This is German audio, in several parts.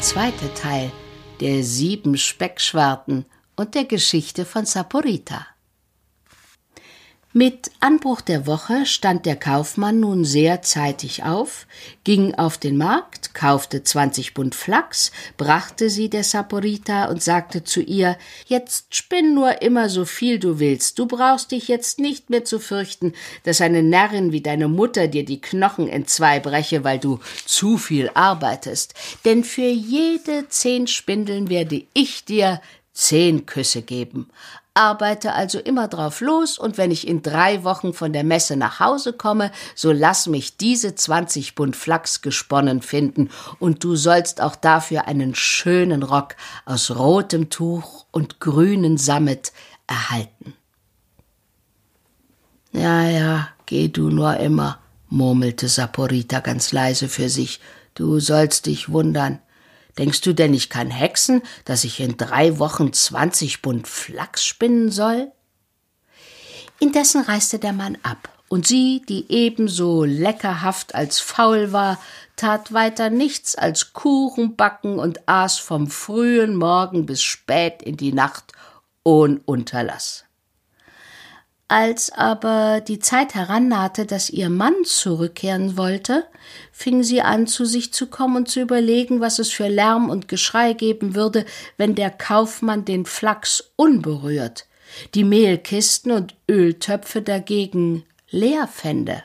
zweite Teil der sieben Speckschwarten und der Geschichte von Saporita. Mit Anbruch der Woche stand der Kaufmann nun sehr zeitig auf, ging auf den Markt, kaufte zwanzig Bund Flachs, brachte sie der Saporita und sagte zu ihr, jetzt spinn nur immer so viel du willst, du brauchst dich jetzt nicht mehr zu fürchten, dass eine Närrin wie deine Mutter dir die Knochen entzwei breche, weil du zu viel arbeitest, denn für jede zehn Spindeln werde ich dir zehn Küsse geben arbeite also immer drauf los und wenn ich in drei Wochen von der Messe nach Hause komme, so lass mich diese zwanzig Bund Flachs gesponnen finden und du sollst auch dafür einen schönen Rock aus rotem Tuch und grünen Sammet erhalten. Ja, ja, geh du nur immer, murmelte Saporita ganz leise für sich, du sollst dich wundern. Denkst du denn, ich kann hexen, dass ich in drei Wochen zwanzig Bund Flachs spinnen soll? Indessen reiste der Mann ab, und sie, die ebenso leckerhaft als faul war, tat weiter nichts als Kuchen backen und aß vom frühen Morgen bis spät in die Nacht ohn Unterlass. Als aber die Zeit herannahte, dass ihr Mann zurückkehren wollte, fing sie an, zu sich zu kommen und zu überlegen, was es für Lärm und Geschrei geben würde, wenn der Kaufmann den Flachs unberührt, die Mehlkisten und Öltöpfe dagegen leer fände.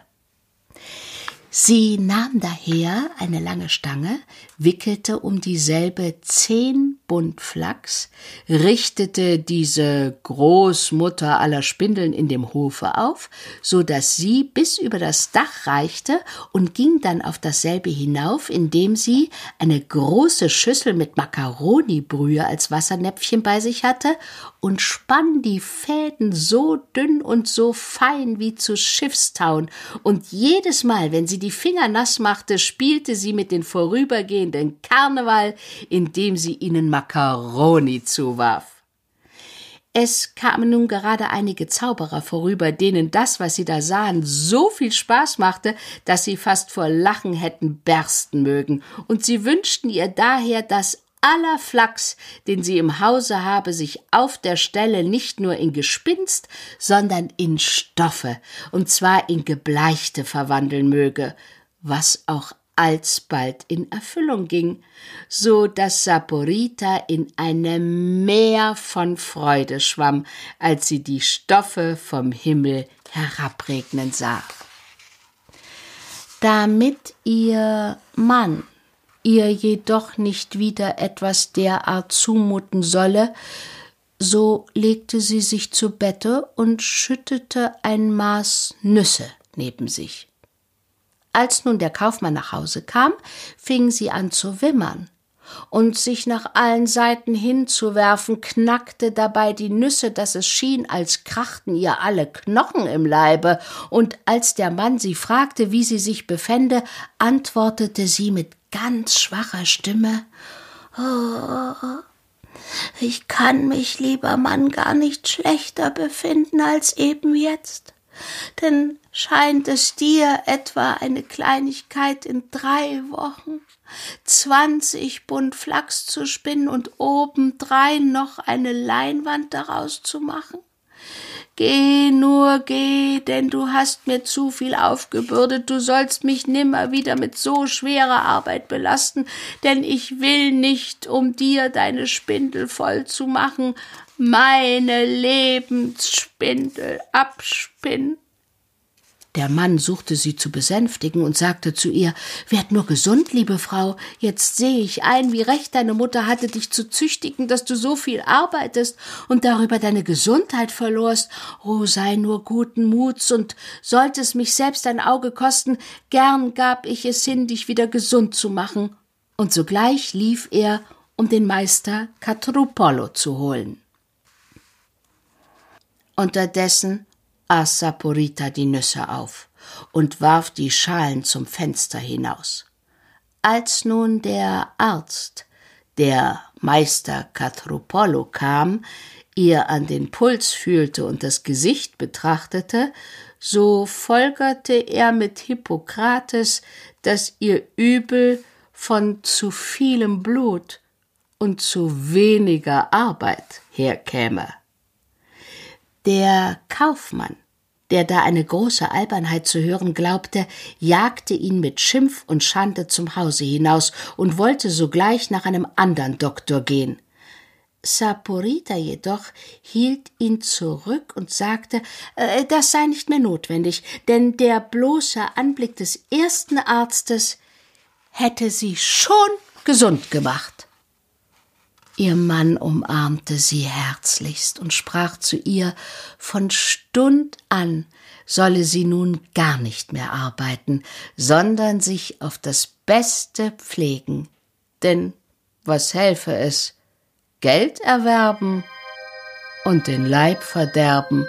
Sie nahm daher eine lange Stange, wickelte um dieselbe zehn Bund Flachs, richtete diese Großmutter aller Spindeln in dem Hofe auf, so dass sie bis über das Dach reichte und ging dann auf dasselbe hinauf, indem sie eine große Schüssel mit Makaronibrühe als Wassernäpfchen bei sich hatte und spann die Fäden so dünn und so fein wie zu Schiffstauen, und jedes Mal, wenn sie die Finger nass machte, spielte sie mit den vorübergehenden Karneval, indem sie ihnen Macaroni zuwarf. Es kamen nun gerade einige Zauberer vorüber, denen das, was sie da sahen, so viel Spaß machte, dass sie fast vor Lachen hätten bersten mögen, und sie wünschten ihr daher, dass aller Flachs, den sie im Hause habe, sich auf der Stelle nicht nur in Gespinst, sondern in Stoffe, und zwar in Gebleichte verwandeln möge, was auch alsbald in Erfüllung ging, so dass Saporita in einem Meer von Freude schwamm, als sie die Stoffe vom Himmel herabregnen sah. Damit ihr Mann ihr jedoch nicht wieder etwas derart zumuten solle, so legte sie sich zu Bette und schüttete ein Maß Nüsse neben sich. Als nun der Kaufmann nach Hause kam, fing sie an zu wimmern und sich nach allen Seiten hinzuwerfen, knackte dabei die Nüsse, dass es schien, als krachten ihr alle Knochen im Leibe, und als der Mann sie fragte, wie sie sich befände, antwortete sie mit ganz schwacher Stimme Oh, ich kann mich, lieber Mann, gar nicht schlechter befinden als eben jetzt denn scheint es dir etwa eine Kleinigkeit in drei Wochen zwanzig Bund Flachs zu spinnen und obendrein noch eine Leinwand daraus zu machen? Geh nur, geh, denn du hast mir zu viel aufgebürdet, du sollst mich nimmer wieder mit so schwerer Arbeit belasten, denn ich will nicht, um dir deine Spindel voll zu machen, meine Lebensspindel abspinnen. Der Mann suchte sie zu besänftigen und sagte zu ihr Werd nur gesund, liebe Frau, jetzt sehe ich ein, wie recht deine Mutter hatte, dich zu züchtigen, dass du so viel arbeitest und darüber deine Gesundheit verlorst. Oh, sei nur guten Muts, und sollte es mich selbst ein Auge kosten, gern gab ich es hin, dich wieder gesund zu machen. Und sogleich lief er, um den Meister Catrupolo zu holen. Unterdessen aß Saporita die Nüsse auf und warf die Schalen zum Fenster hinaus. Als nun der Arzt, der Meister Katropollo kam, ihr an den Puls fühlte und das Gesicht betrachtete, so folgerte er mit Hippokrates, dass ihr Übel von zu vielem Blut und zu weniger Arbeit herkäme. Der Kaufmann, der da eine große Albernheit zu hören glaubte, jagte ihn mit Schimpf und Schande zum Hause hinaus und wollte sogleich nach einem andern Doktor gehen. Saporita jedoch hielt ihn zurück und sagte, äh, das sei nicht mehr notwendig, denn der bloße Anblick des ersten Arztes hätte sie schon gesund gemacht. Ihr Mann umarmte sie herzlichst und sprach zu ihr, von Stund an solle sie nun gar nicht mehr arbeiten, sondern sich auf das Beste pflegen. Denn was helfe es? Geld erwerben und den Leib verderben.